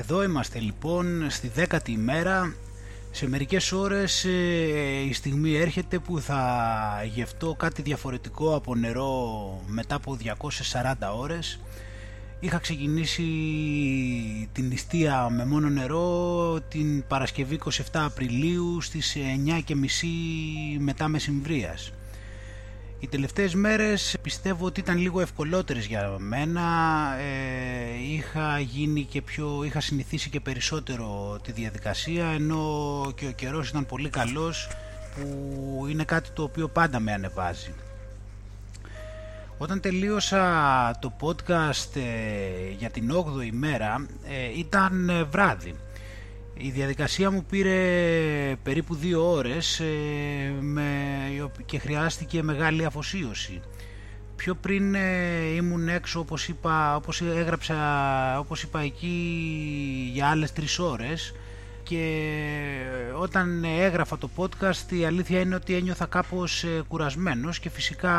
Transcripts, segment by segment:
Εδώ είμαστε λοιπόν στη δέκατη ημέρα σε μερικές ώρες ε, η στιγμή έρχεται που θα γευτώ κάτι διαφορετικό από νερό μετά από 240 ώρες Είχα ξεκινήσει την νηστεία με μόνο νερό την Παρασκευή 27 Απριλίου στις 9.30 μετά μεσημβρίας. Οι τελευταίες μέρες πιστεύω ότι ήταν λίγο ευκολότερες για μένα, ε, είχα, γίνει και πιο, είχα συνηθίσει και περισσότερο τη διαδικασία ενώ και ο καιρός ήταν πολύ καλός που είναι κάτι το οποίο πάντα με ανεβάζει. Όταν τελείωσα το podcast ε, για την 8η μέρα ε, ήταν ε, βράδυ. Η διαδικασία μου πήρε περίπου δύο ώρες με, και χρειάστηκε μεγάλη αφοσίωση. Πιο πριν ήμουν έξω όπως είπα, όπως έγραψα όπως είπα εκεί για άλλες τρεις ώρες και όταν έγραφα το podcast η αλήθεια είναι ότι ένιωθα κάπως ε, κουρασμένος και φυσικά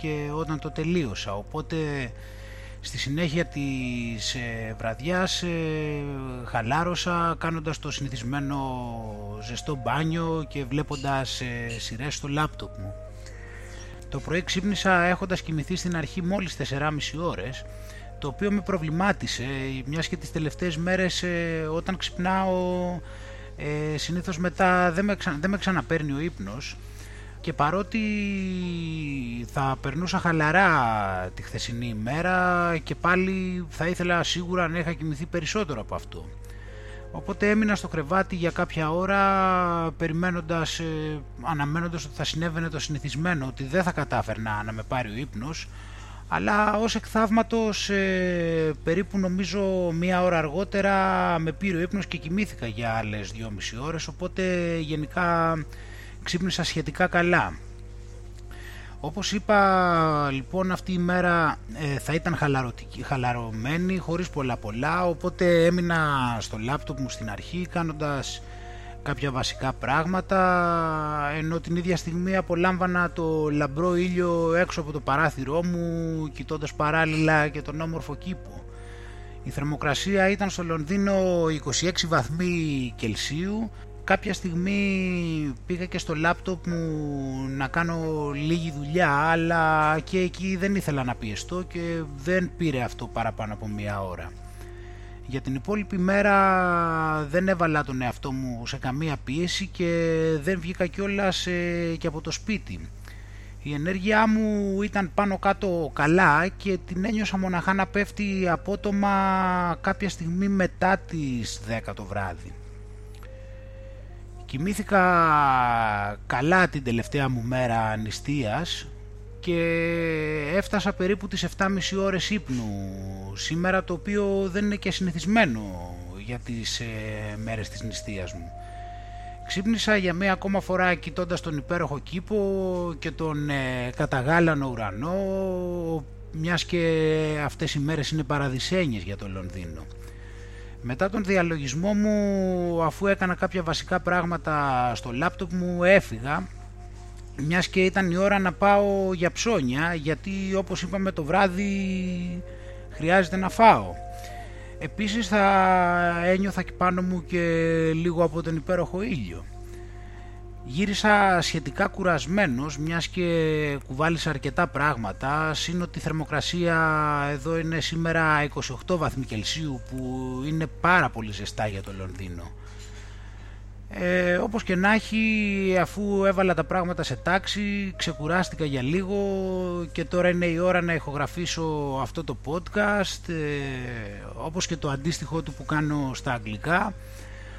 και όταν το τελείωσα οπότε στη συνέχεια της ε, βραδιάς ε, χαλάρωσα κάνοντας το συνηθισμένο ζεστό μπάνιο και βλέποντας σειρές στο λάπτοπ μου. Το πρωί ξύπνησα έχοντας κοιμηθεί στην αρχή μόλις 4,5 ώρες το οποίο με προβλημάτισε μιας και τις τελευταίες μέρες ε, όταν ξυπνάω ε, συνήθως μετά δεν με, δεν με ξαναπαίρνει ο ύπνος και παρότι θα περνούσα χαλαρά τη χθεσινή ημέρα και πάλι θα ήθελα σίγουρα να είχα κοιμηθεί περισσότερο από αυτό. Οπότε έμεινα στο κρεβάτι για κάποια ώρα περιμένοντας, ε, αναμένοντας ότι θα συνέβαινε το συνηθισμένο, ότι δεν θα κατάφερνα να με πάρει ο ύπνος αλλά ως εκ θαύματος ε, περίπου νομίζω μία ώρα αργότερα με πήρε ο ύπνος και κοιμήθηκα για άλλες δυόμιση ώρες οπότε γενικά ξύπνησα σχετικά καλά. Όπως είπα λοιπόν αυτή η μέρα ε, θα ήταν χαλαρωμένη χωρίς πολλά πολλά οπότε έμεινα στο λάπτοπ μου στην αρχή κάνοντας κάποια βασικά πράγματα ενώ την ίδια στιγμή απολάμβανα το λαμπρό ήλιο έξω από το παράθυρό μου κοιτώντας παράλληλα και τον όμορφο κήπο. Η θερμοκρασία ήταν στο Λονδίνο 26 βαθμοί Κελσίου κάποια στιγμή πήγα και στο λάπτοπ μου να κάνω λίγη δουλειά αλλά και εκεί δεν ήθελα να πιεστώ και δεν πήρε αυτό παραπάνω από μία ώρα. Για την υπόλοιπη μέρα δεν έβαλα τον εαυτό μου σε καμία πίεση και δεν βγήκα κιόλας ε, και από το σπίτι. Η ενέργειά μου ήταν πάνω κάτω καλά και την ένιωσα μοναχά να πέφτει απότομα κάποια στιγμή μετά τις 10 το βράδυ. Κοιμήθηκα καλά την τελευταία μου μέρα νηστείας και έφτασα περίπου τις 7,5 ώρες ύπνου σήμερα το οποίο δεν είναι και συνηθισμένο για τις ε, μέρες της νηστείας μου. Ξύπνησα για μία ακόμα φορά κοιτώντας τον υπέροχο κήπο και τον ε, καταγάλανο ουρανό μιας και αυτές οι μέρες είναι παραδεισένιες για το Λονδίνο. Μετά τον διαλογισμό μου αφού έκανα κάποια βασικά πράγματα στο λάπτοπ μου έφυγα μιας και ήταν η ώρα να πάω για ψώνια γιατί όπως είπαμε το βράδυ χρειάζεται να φάω. Επίσης θα ένιωθα και πάνω μου και λίγο από τον υπέροχο ήλιο. Γύρισα σχετικά κουρασμένος μιας και κουβάλισα αρκετά πράγματα σύν ότι η θερμοκρασία εδώ είναι σήμερα 28 βαθμοί Κελσίου που είναι πάρα πολύ ζεστά για το Λονδίνο. Ε, όπως και να έχει αφού έβαλα τα πράγματα σε τάξη ξεκουράστηκα για λίγο και τώρα είναι η ώρα να ηχογραφήσω αυτό το podcast ε, όπως και το αντίστοιχο του που κάνω στα αγγλικά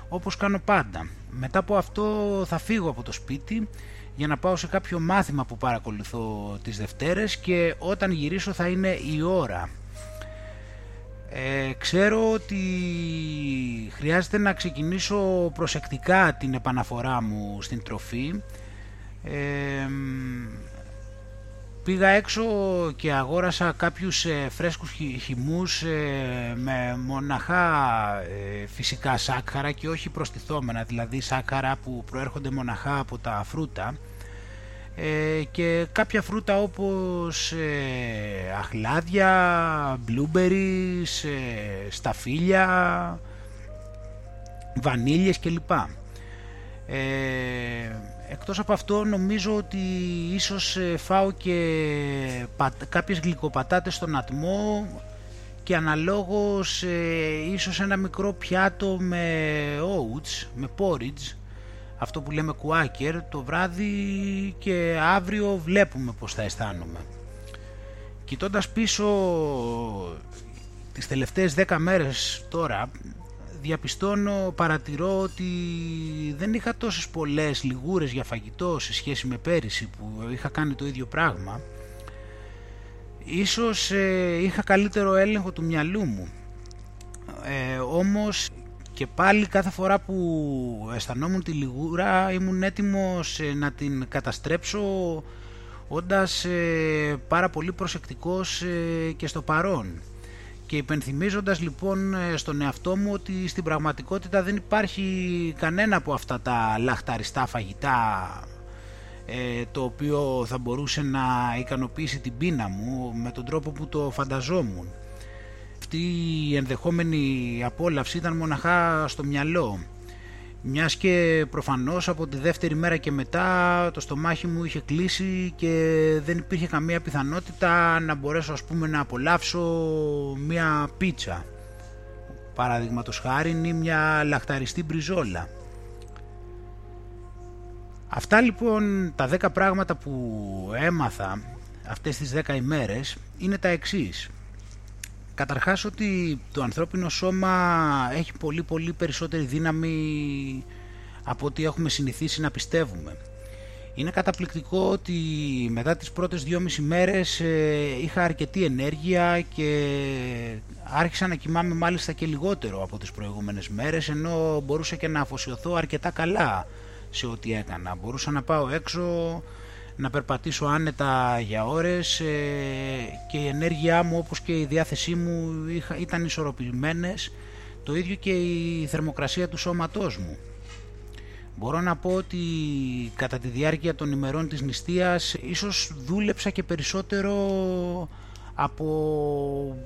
όπως κάνω πάντα μετά από αυτό θα φύγω από το σπίτι για να πάω σε κάποιο μάθημα που παρακολουθώ τις Δευτέρες και όταν γυρίσω θα είναι η ώρα ε, ξέρω ότι χρειάζεται να ξεκινήσω προσεκτικά την επαναφορά μου στην τροφή. Ε, πήγα έξω και αγόρασα κάποιους ε, φρέσκους χυμούς ε, με μοναχά ε, φυσικά σάκχαρα και όχι προστιθόμενα, δηλαδή σάκχαρα που προέρχονται μοναχά από τα φρούτα ε, και κάποια φρούτα όπως ε, αχλάδια, blueberries, ε, σταφύλια, βανίλιες κλπ. Ε, εκτός από αυτό νομίζω ότι ίσως ε, φάω και κάποιες γλυκοπατάτες στον ατμό και αναλόγως ε, ίσως ένα μικρό πιάτο με oats, με porridge αυτό που λέμε κουάκερ το βράδυ και αύριο βλέπουμε πως θα αισθάνομαι. Κοιτώντας πίσω τις τελευταίες 10 μέρες τώρα διαπιστώνω, παρατηρώ ότι δεν είχα τόσες πολλές λιγούρες για φαγητό σε σχέση με πέρυσι που είχα κάνει το ίδιο πράγμα. Ίσως ε, είχα καλύτερο έλεγχο του μυαλού μου. Ε, όμως και πάλι κάθε φορά που αισθανόμουν τη λιγούρα ήμουν έτοιμος ε, να την καταστρέψω όντας ε, πάρα πολύ προσεκτικός ε, και στο παρόν και υπενθυμίζοντας λοιπόν στον εαυτό μου ότι στην πραγματικότητα δεν υπάρχει κανένα από αυτά τα λαχταριστά φαγητά το οποίο θα μπορούσε να ικανοποιήσει την πείνα μου με τον τρόπο που το φανταζόμουν. Αυτή η ενδεχόμενη απόλαυση ήταν μοναχά στο μυαλό μιας και προφανώς από τη δεύτερη μέρα και μετά το στομάχι μου είχε κλείσει και δεν υπήρχε καμία πιθανότητα να μπορέσω ας πούμε να απολαύσω μια πίτσα. Παραδείγματος χάρη ή μια λαχταριστή μπριζόλα. Αυτά λοιπόν τα 10 πράγματα που έμαθα αυτές τις 10 ημέρες είναι τα εξής Καταρχάς ότι το ανθρώπινο σώμα έχει πολύ πολύ περισσότερη δύναμη από ό,τι έχουμε συνηθίσει να πιστεύουμε. Είναι καταπληκτικό ότι μετά τις πρώτες δυόμιση μέρες ε, είχα αρκετή ενέργεια και άρχισα να κοιμάμαι μάλιστα και λιγότερο από τις προηγούμενες μέρες ενώ μπορούσα και να αφοσιωθώ αρκετά καλά σε ό,τι έκανα. Μπορούσα να πάω έξω, να περπατήσω άνετα για ώρες ε, και η ενέργειά μου όπως και η διάθεσή μου ήταν ισορροπημένες το ίδιο και η θερμοκρασία του σώματός μου. Μπορώ να πω ότι κατά τη διάρκεια των ημερών της νηστείας ίσως δούλεψα και περισσότερο από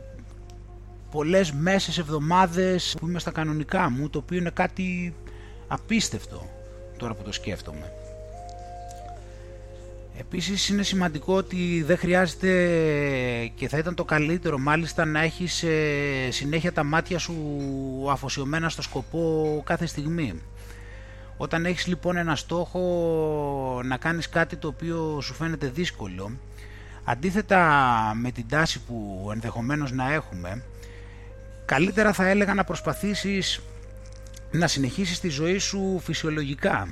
πολλές μέσες εβδομάδες που είμαι στα κανονικά μου το οποίο είναι κάτι απίστευτο τώρα που το σκέφτομαι. Επίσης είναι σημαντικό ότι δεν χρειάζεται και θα ήταν το καλύτερο μάλιστα να έχεις ε, συνέχεια τα μάτια σου αφοσιωμένα στο σκοπό κάθε στιγμή. Όταν έχεις λοιπόν ένα στόχο να κάνεις κάτι το οποίο σου φαίνεται δύσκολο, αντίθετα με την τάση που ενδεχομένως να έχουμε, καλύτερα θα έλεγα να προσπαθήσεις να συνεχίσεις τη ζωή σου φυσιολογικά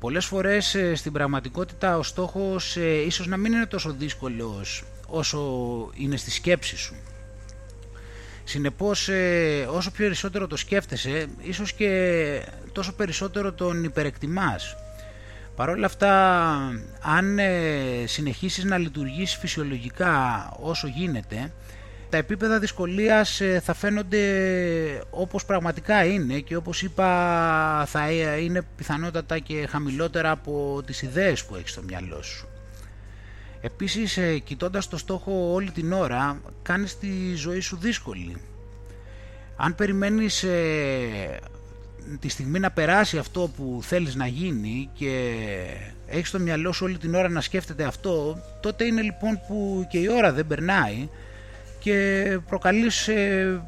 Πολλές φορές ε, στην πραγματικότητα ο στόχος ε, ίσως να μην είναι τόσο δύσκολος όσο είναι στη σκέψη σου. Συνεπώς ε, όσο πιο περισσότερο το σκέφτεσαι ίσως και τόσο περισσότερο τον υπερεκτιμάς. Παρ' όλα αυτά αν συνεχίσεις να λειτουργείς φυσιολογικά όσο γίνεται τα επίπεδα δυσκολίας ε, θα φαίνονται όπως πραγματικά είναι και όπως είπα θα ε, είναι πιθανότατα και χαμηλότερα από τις ιδέες που έχεις στο μυαλό σου. Επίσης ε, κοιτώντας το στόχο όλη την ώρα κάνεις τη ζωή σου δύσκολη. Αν περιμένεις τη στιγμή να περάσει αυτό που θέλεις να γίνει και έχεις στο μυαλό σου όλη την ώρα να σκέφτεται αυτό τότε είναι λοιπόν που και η ώρα δεν περνάει και προκαλείς ε,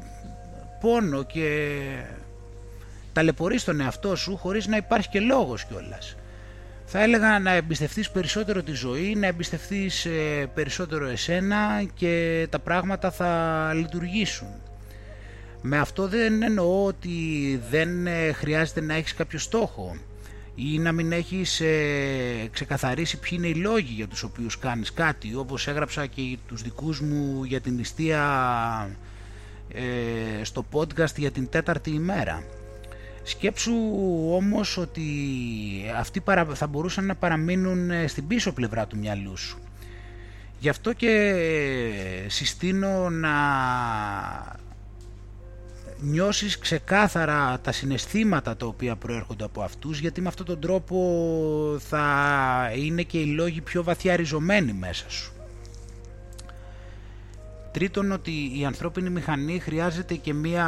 πόνο και ταλαιπωρείς τον εαυτό σου χωρίς να υπάρχει και λόγος κιόλας. Θα έλεγα να εμπιστευτείς περισσότερο τη ζωή, να εμπιστευτείς ε, περισσότερο εσένα και τα πράγματα θα λειτουργήσουν. Με αυτό δεν εννοώ ότι δεν ε, χρειάζεται να έχεις κάποιο στόχο ή να μην έχεις ε, ξεκαθαρίσει ποιοι είναι οι λόγοι για τους οποίους κάνεις κάτι. Όπως έγραψα και τους δικούς μου για την νηστεία ε, στο podcast για την τέταρτη ημέρα. Σκέψου όμως ότι αυτοί θα μπορούσαν να παραμείνουν ε, στην πίσω πλευρά του μυαλού σου. Γι' αυτό και συστήνω να νιώσεις ξεκάθαρα τα συναισθήματα τα οποία προέρχονται από αυτούς γιατί με αυτόν τον τρόπο θα είναι και οι λόγοι πιο βαθιά ριζωμένοι μέσα σου. Τρίτον ότι η ανθρώπινη μηχανή χρειάζεται και μία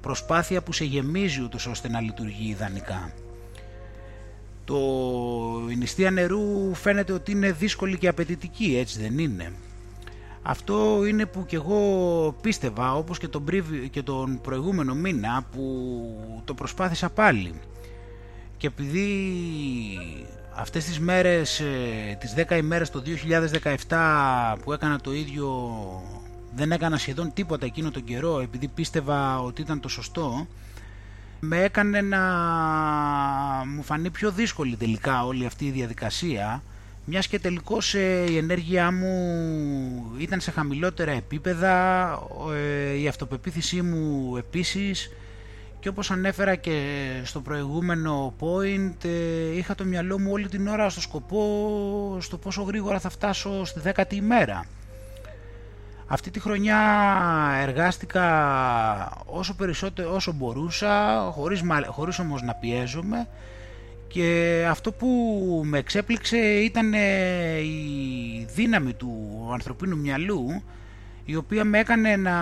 προσπάθεια που σε γεμίζει ούτως ώστε να λειτουργεί ιδανικά. Το, η νηστεία νερού φαίνεται ότι είναι δύσκολη και απαιτητική, έτσι δεν είναι; Αυτό είναι που και εγώ πίστευα όπως και τον, και τον προηγούμενο μήνα που το προσπάθησα πάλι. Και επειδή αυτές τις μέρες, ε, τις 10 ημέρες το 2017 που έκανα το ίδιο δεν έκανα σχεδόν τίποτα εκείνο τον καιρό επειδή πίστευα ότι ήταν το σωστό με έκανε να μου φανεί πιο δύσκολη τελικά όλη αυτή η διαδικασία μιας και τελικώς ε, η ενέργειά μου ήταν σε χαμηλότερα επίπεδα, ε, η αυτοπεποίθησή μου επίσης και όπως ανέφερα και στο προηγούμενο point ε, είχα το μυαλό μου όλη την ώρα στο σκοπό στο πόσο γρήγορα θα φτάσω στη δέκατη ημέρα. Αυτή τη χρονιά εργάστηκα όσο περισσότερο όσο μπορούσα, χωρίς, χωρίς όμως να πιέζομαι και αυτό που με εξέπληξε ήταν ε, η δύναμη του ανθρωπίνου μυαλού η οποία με έκανε να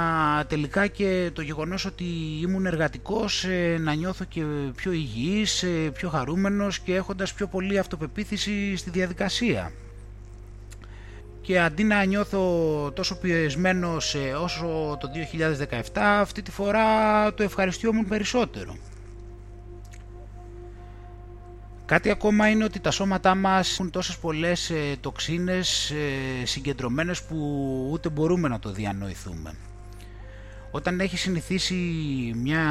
τελικά και το γεγονός ότι ήμουν εργατικός ε, να νιώθω και πιο υγιής, ε, πιο χαρούμενος και έχοντας πιο πολύ αυτοπεποίθηση στη διαδικασία. Και αντί να νιώθω τόσο πιεσμένος όσο το 2017, αυτή τη φορά το ευχαριστιόμουν περισσότερο. Κάτι ακόμα είναι ότι τα σώματά μας έχουν τόσες πολλές ε, τοξίνες ε, συγκεντρωμένες που ούτε μπορούμε να το διανοηθούμε. Όταν έχει συνηθίσει μια,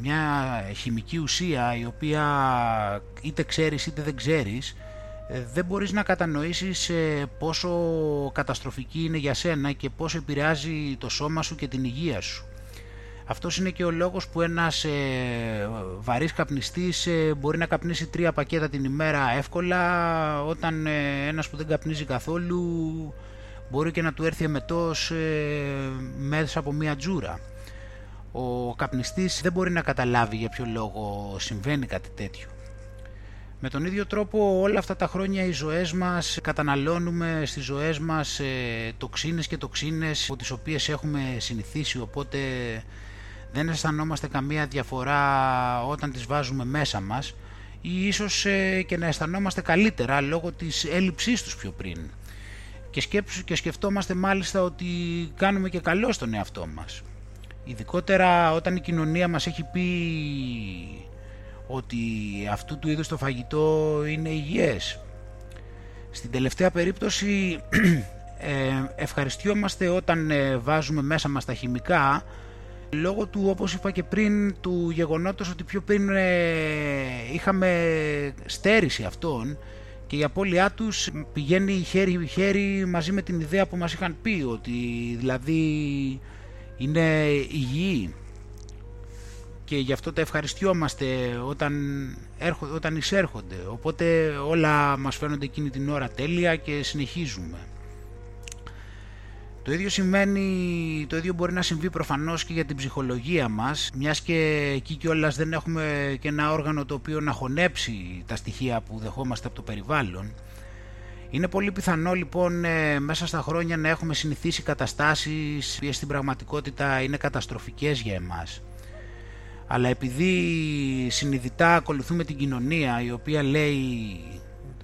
μια χημική ουσία η οποία είτε ξέρεις είτε δεν ξέρεις ε, δεν μπορείς να κατανοήσεις ε, πόσο καταστροφική είναι για σένα και πόσο επηρεάζει το σώμα σου και την υγεία σου. Αυτός είναι και ο λόγος που ένας ε, βαρύς καπνιστής ε, μπορεί να καπνίσει τρία πακέτα την ημέρα εύκολα όταν ε, ένας που δεν καπνίζει καθόλου μπορεί και να του έρθει εμετός ε, μέσα από μία τζούρα. Ο καπνιστής δεν μπορεί να καταλάβει για ποιο λόγο συμβαίνει κάτι τέτοιο. Με τον ίδιο τρόπο όλα αυτά τα χρόνια οι ζωές μας καταναλώνουμε στις ζωές μας τοξίνες και τοξίνες από τις οποίες έχουμε συνηθίσει οπότε δεν αισθανόμαστε καμία διαφορά όταν τις βάζουμε μέσα μας ή ίσως ε, και να αισθανόμαστε καλύτερα λόγω της έλλειψής τους πιο πριν. Και, και σκεφτόμαστε μάλιστα ότι κάνουμε και καλό στον εαυτό μας. Ειδικότερα όταν η κοινωνία μας έχει πει ότι αυτού του είδους το φαγητό είναι υγιές. Στην τελευταία περίπτωση ε, ευχαριστιόμαστε όταν ε, βάζουμε μέσα μας τα χημικά Λόγω του, όπως είπα και πριν, του γεγονότος ότι πιο πριν ε, είχαμε στέρηση αυτών και η απώλειά τους πηγαίνει χέρι-χέρι μαζί με την ιδέα που μας είχαν πει ότι δηλαδή είναι υγιή και γι' αυτό τα ευχαριστιόμαστε όταν, έρχονται, όταν εισέρχονται οπότε όλα μας φαίνονται εκείνη την ώρα τέλεια και συνεχίζουμε. Το ίδιο σημαίνει, το ίδιο μπορεί να συμβεί προφανώς και για την ψυχολογία μας, μιας και εκεί κιόλας δεν έχουμε και ένα όργανο το οποίο να χωνέψει τα στοιχεία που δεχόμαστε από το περιβάλλον. Είναι πολύ πιθανό λοιπόν ε, μέσα στα χρόνια να έχουμε συνηθίσει καταστάσεις που στην πραγματικότητα είναι καταστροφικές για εμάς. Αλλά επειδή συνειδητά ακολουθούμε την κοινωνία η οποία λέει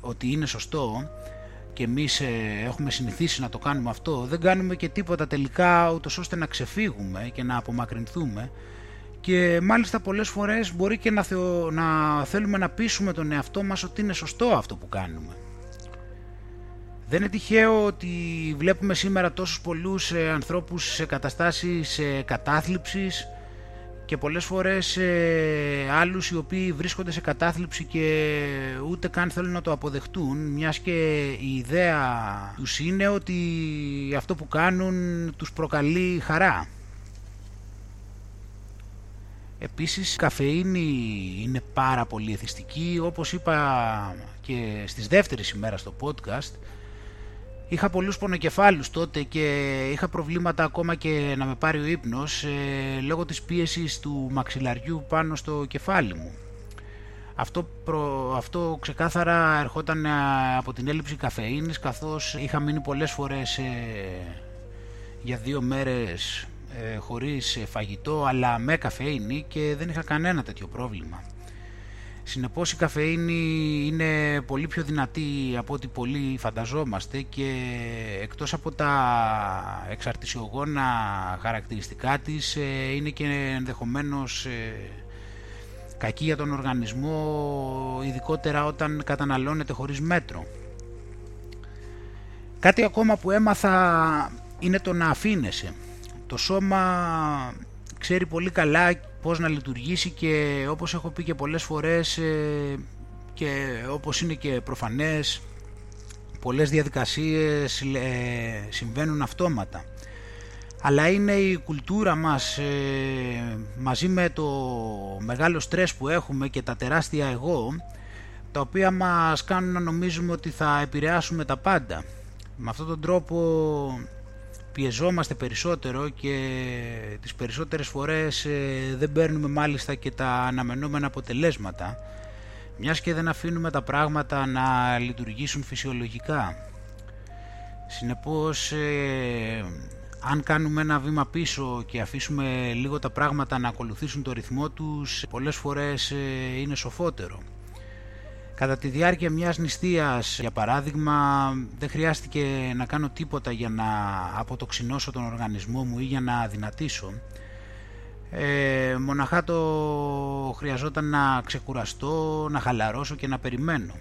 ότι είναι σωστό, και εμείς ε, έχουμε συνηθίσει να το κάνουμε αυτό, δεν κάνουμε και τίποτα τελικά ούτως ώστε να ξεφύγουμε και να απομακρυνθούμε και μάλιστα πολλές φορές μπορεί και να, να θέλουμε να πείσουμε τον εαυτό μας ότι είναι σωστό αυτό που κάνουμε. Δεν είναι τυχαίο ότι βλέπουμε σήμερα τόσους πολλούς ε, ανθρώπους σε καταστάσεις ε, κατάθλιψης και πολλές φορές ε, άλλους οι οποίοι βρίσκονται σε κατάθλιψη και ούτε καν θέλουν να το αποδεχτούν μιας και η ιδέα τους είναι ότι αυτό που κάνουν τους προκαλεί χαρά. Επίσης η καφεΐνη είναι πάρα πολύ εθιστική όπως είπα και στις δεύτερες ημέρες στο podcast Είχα πολλούς πονοκεφάλους τότε και είχα προβλήματα ακόμα και να με πάρει ο ύπνος ε, λόγω της πίεσης του μαξιλαριού πάνω στο κεφάλι μου. Αυτό, αυτό ξεκάθαρα ερχόταν ε, από την έλλειψη καφεΐνης καθώς είχα μείνει πολλές φορές ε, για δύο μέρες ε, χωρίς φαγητό αλλά με καφεΐνη και δεν είχα κανένα τέτοιο πρόβλημα. Συνεπώς η καφεΐνη είναι πολύ πιο δυνατή από ό,τι πολλοί φανταζόμαστε και εκτός από τα εξαρτησιογόνα χαρακτηριστικά της ε, είναι και ενδεχομένως ε, κακή για τον οργανισμό ειδικότερα όταν καταναλώνεται χωρίς μέτρο. Κάτι ακόμα που έμαθα είναι το να αφήνεσαι. Το σώμα ξέρει πολύ καλά πώς να λειτουργήσει και όπως έχω πει και πολλές φορές ε, και όπως είναι και προφανές πολλές διαδικασίες ε, συμβαίνουν αυτόματα. Αλλά είναι η κουλτούρα μας ε, μαζί με το μεγάλο στρες που έχουμε και τα τεράστια εγώ τα οποία μας κάνουν να νομίζουμε ότι θα επηρεάσουμε τα πάντα. Με αυτόν τον τρόπο πιεζόμαστε περισσότερο και τις περισσότερες φορές ε, δεν παίρνουμε μάλιστα και τα αναμενόμενα αποτελέσματα μιας και δεν αφήνουμε τα πράγματα να λειτουργήσουν φυσιολογικά. Συνεπώς ε, αν κάνουμε ένα βήμα πίσω και αφήσουμε λίγο τα πράγματα να ακολουθήσουν το ρυθμό τους πολλές φορές ε, είναι σοφότερο. Κατά τη διάρκεια μιας νηστείας, για παράδειγμα, δεν χρειάστηκε να κάνω τίποτα για να αποτοξινώσω τον οργανισμό μου ή για να δυνατήσω. Ε, μοναχά το χρειαζόταν να ξεκουραστώ, να χαλαρώσω και να περιμένω.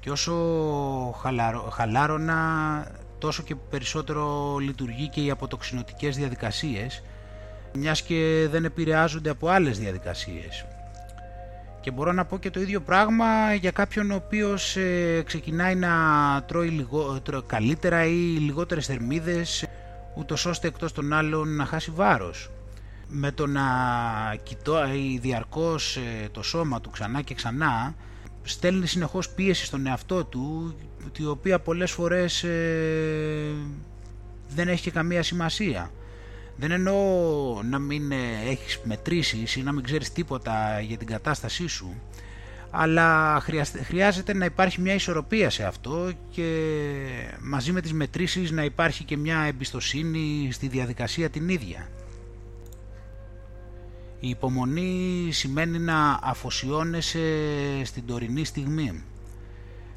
Και όσο χαλαρώ, χαλάρωνα, τόσο και περισσότερο λειτουργεί και οι αποτοξινωτικές διαδικασίες, μιας και δεν επηρεάζονται από άλλες διαδικασίες. Και μπορώ να πω και το ίδιο πράγμα για κάποιον ο οποίος ε, ξεκινάει να τρώει λιγό, καλύτερα ή λιγότερες θερμίδες ούτως ώστε εκτός των άλλων να χάσει βάρος. Με το να κοιτάει διαρκώς ε, το σώμα του ξανά και ξανά στέλνει συνεχώς πίεση στον εαυτό του η οποία πολλές φορές ε, δεν έχει και καμία σημασία. Δεν εννοώ να μην ε, έχεις μετρήσεις ή να μην ξέρεις τίποτα για την κατάστασή σου, αλλά χρειάζεται να υπάρχει μια ισορροπία σε αυτό και μαζί με τις μετρήσεις να υπάρχει και μια εμπιστοσύνη στη διαδικασία την ίδια. Η υπομονή σημαίνει να αφοσιώνεσαι στην τωρινή στιγμή.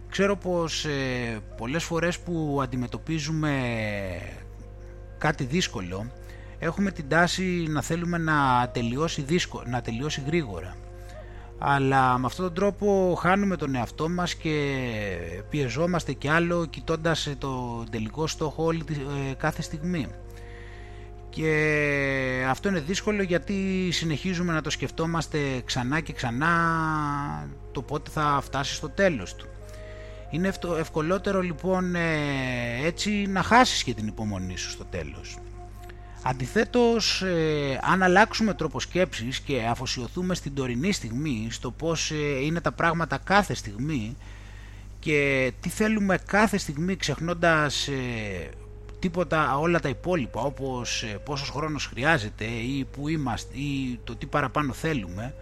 Ξέρω πως ε, πολλές φορές που αντιμετωπίζουμε κάτι δύσκολο έχουμε την τάση να θέλουμε να τελειώσει, δύσκολο, να τελειώσει γρήγορα. Αλλά με αυτόν τον τρόπο χάνουμε τον εαυτό μας και πιεζόμαστε κι άλλο κοιτώντας το τελικό στόχο όλη τη, ε, κάθε στιγμή. Και αυτό είναι δύσκολο γιατί συνεχίζουμε να το σκεφτόμαστε ξανά και ξανά το πότε θα φτάσει στο τέλος του. Είναι ευκολότερο λοιπόν ε, έτσι να χάσεις και την υπομονή σου στο τέλος. Αντιθέτως, ε, αν αλλάξουμε τρόπο σκέψης και αφοσιωθούμε στην τωρινή στιγμή, στο πώς ε, είναι τα πράγματα κάθε στιγμή και τι θέλουμε κάθε στιγμή ξεχνώντας ε, τίποτα όλα τα υπόλοιπα όπως πόσος χρόνος χρειάζεται ή που είμαστε ή το τι παραπάνω θέλουμε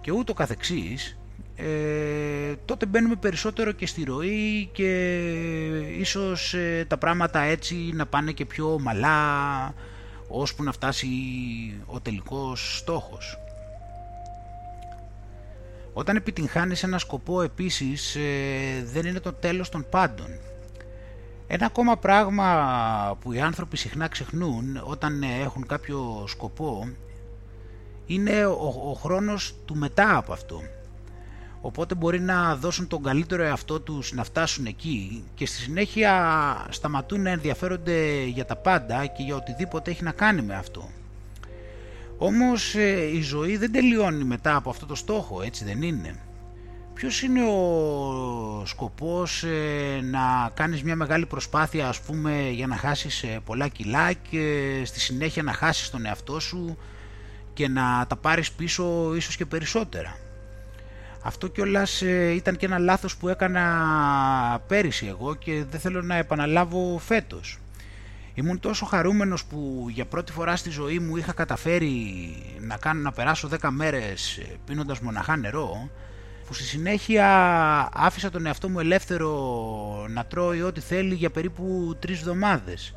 και ούτω καθεξής ε, τότε μπαίνουμε περισσότερο και στη ροή και ίσως τα πράγματα έτσι να πάνε και πιο ομαλά ώσπου να φτάσει ο τελικός στόχος. Όταν επιτυγχάνεις ένα σκοπό επίσης ε, δεν είναι το τέλος των πάντων. Ένα ακόμα πράγμα που οι άνθρωποι συχνά ξεχνούν όταν έχουν κάποιο σκοπό είναι ο, ο χρόνος του μετά από αυτό οπότε μπορεί να δώσουν τον καλύτερο εαυτό τους να φτάσουν εκεί και στη συνέχεια σταματούν να ενδιαφέρονται για τα πάντα και για οτιδήποτε έχει να κάνει με αυτό. Όμως ε, η ζωή δεν τελειώνει μετά από αυτό το στόχο, έτσι δεν είναι; Ποιος είναι ο σκοπός ε, να κάνεις μια μεγάλη προσπάθεια ας πούμε για να χάσεις ε, πολλά κιλά και στη συνέχεια να χάσεις τον εαυτό σου και να τα πάρεις πίσω ίσως και περισσότερα; Αυτό κιόλας ε, ήταν και ένα λάθος που έκανα πέρυσι εγώ και δεν θέλω να επαναλάβω φέτος. Ήμουν τόσο χαρούμενος που για πρώτη φορά στη ζωή μου είχα καταφέρει να, κάνω, να περάσω 10 μέρες ε, πίνοντας μοναχά νερό που στη συνέχεια άφησα τον εαυτό μου ελεύθερο να τρώει ό,τι θέλει για περίπου τρεις εβδομάδες.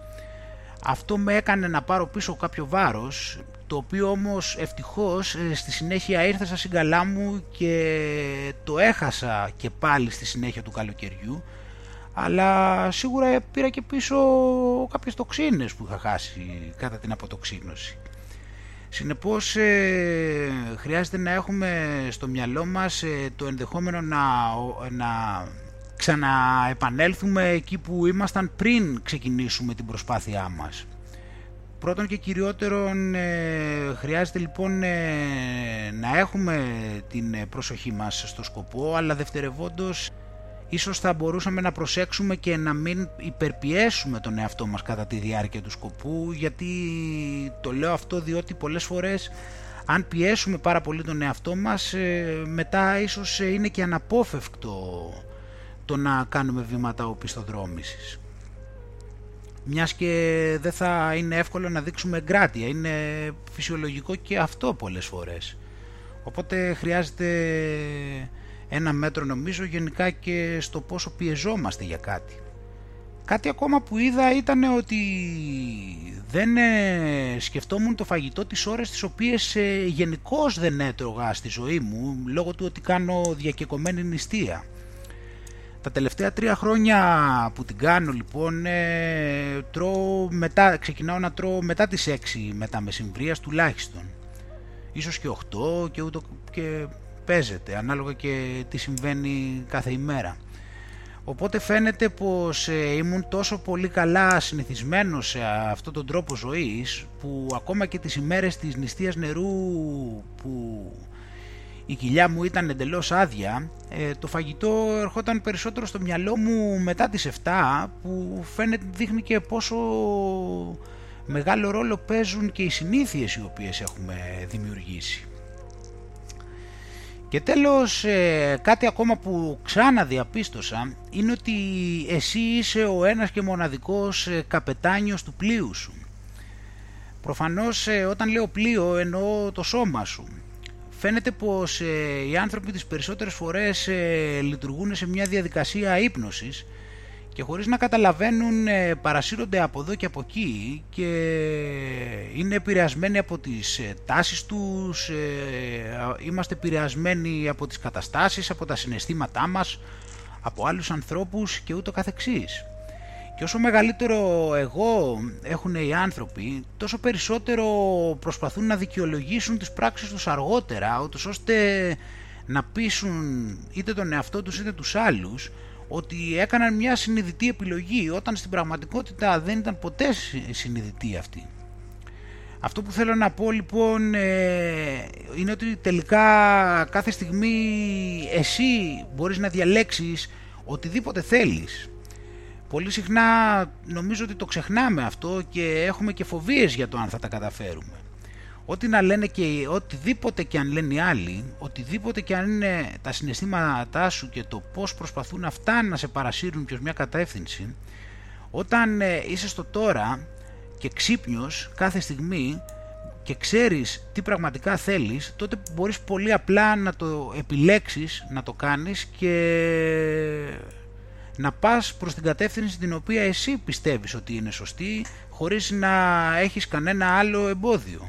Αυτό με έκανε να πάρω πίσω κάποιο βάρος, το οποίο όμως ευτυχώς ε, στη συνέχεια ήρθα στα συγκαλά μου και το έχασα και πάλι στη συνέχεια του καλοκαιριού, αλλά σίγουρα πήρα και πίσω κάποιες τοξίνες που είχα χάσει κατά την αποτοξίνωση. Συνεπώς ε, χρειάζεται να έχουμε στο μυαλό μας ε, το ενδεχόμενο να, να ξαναεπανέλθουμε εκεί που ήμασταν πριν ξεκινήσουμε την προσπάθειά μας. Πρώτον και κυριότερον ε, χρειάζεται λοιπόν να έχουμε την προσοχή μας στο σκοπό αλλά δευτερευόντως ίσως θα μπορούσαμε να προσέξουμε και να μην υπερπιέσουμε τον εαυτό μας κατά τη διάρκεια του σκοπού γιατί το λέω αυτό διότι πολλές φορές αν πιέσουμε πάρα πολύ τον εαυτό μας ε, μετά ίσως ε, είναι και αναπόφευκτο το να κάνουμε βήματα οπισθοδρόμησης. Μιας και δεν θα είναι εύκολο να δείξουμε εγκράτεια, είναι φυσιολογικό και αυτό πολλές φορές. Οπότε χρειάζεται ένα μέτρο νομίζω γενικά και στο πόσο πιεζόμαστε για κάτι. Κάτι ακόμα που είδα ήταν ότι δεν ε, σκεφτόμουν το φαγητό τις ώρες τις οποίες ε, γενικώς δεν έτρωγα στη ζωή μου λόγω του ότι κάνω διακεκομένη νηστεία. Τα τελευταία τρία χρόνια που την κάνω λοιπόν ε, τρώω μετά, ξεκινάω να τρώω μετά τις 6 μετά μεσημβρίας τουλάχιστον. Ίσως και 8 και, ούτω, και παίζεται ανάλογα και τι συμβαίνει κάθε ημέρα. Οπότε φαίνεται πως ε, ήμουν τόσο πολύ καλά συνηθισμένος σε αυτόν τον τρόπο ζωής που ακόμα και τις ημέρες της νηστείας νερού που η κοιλιά μου ήταν εντελώς άδεια ε, το φαγητό ερχόταν περισσότερο στο μυαλό μου μετά τις 7 που φαίνεται δείχνει και πόσο μεγάλο ρόλο παίζουν και οι συνήθειες οι οποίες έχουμε δημιουργήσει. Και τέλος ε, κάτι ακόμα που ξανά διαπίστωσα είναι ότι εσύ είσαι ο ένας και μοναδικός ε, καπετάνιος του πλοίου σου. Προφανώς ε, όταν λέω πλοίο εννοώ το σώμα σου. Φαίνεται πως οι άνθρωποι τις περισσότερες φορές λειτουργούν σε μια διαδικασία ύπνωσης και χωρίς να καταλαβαίνουν ε, παρασύρονται από εδώ και από εκεί και είναι επηρεασμένοι από τις ε, τάσεις τους, ε, είμαστε επηρεασμένοι από τις καταστάσεις, από τα συναισθήματά μας, από άλλους ανθρώπους και ούτω καθεξής. Και όσο μεγαλύτερο εγώ έχουν οι άνθρωποι, τόσο περισσότερο προσπαθούν να δικαιολογήσουν τις πράξεις τους αργότερα, ώστε να πείσουν είτε τον εαυτό τους είτε τους άλλους ότι έκαναν μια συνειδητή επιλογή όταν στην πραγματικότητα δεν ήταν ποτέ συνειδητή αυτή. Αυτό που θέλω να πω λοιπόν ε, είναι ότι τελικά κάθε στιγμή εσύ μπορείς να διαλέξεις οτιδήποτε θέλεις. Πολύ συχνά νομίζω ότι το ξεχνάμε αυτό και έχουμε και φοβίες για το αν θα τα καταφέρουμε. Ό,τι να λένε και οτιδήποτε και αν λένε οι άλλοι, οτιδήποτε και αν είναι τα συναισθήματά σου και το πώς προσπαθούν αυτά να σε παρασύρουν προς μια κατεύθυνση, όταν ε, είσαι στο τώρα και ξύπνιος κάθε στιγμή και ξέρεις τι πραγματικά θέλεις, τότε μπορείς πολύ απλά να το επιλέξεις, να το κάνεις και να πας προς την κατεύθυνση την οποία εσύ πιστεύεις ότι είναι σωστή, χωρίς να έχεις κανένα άλλο εμπόδιο.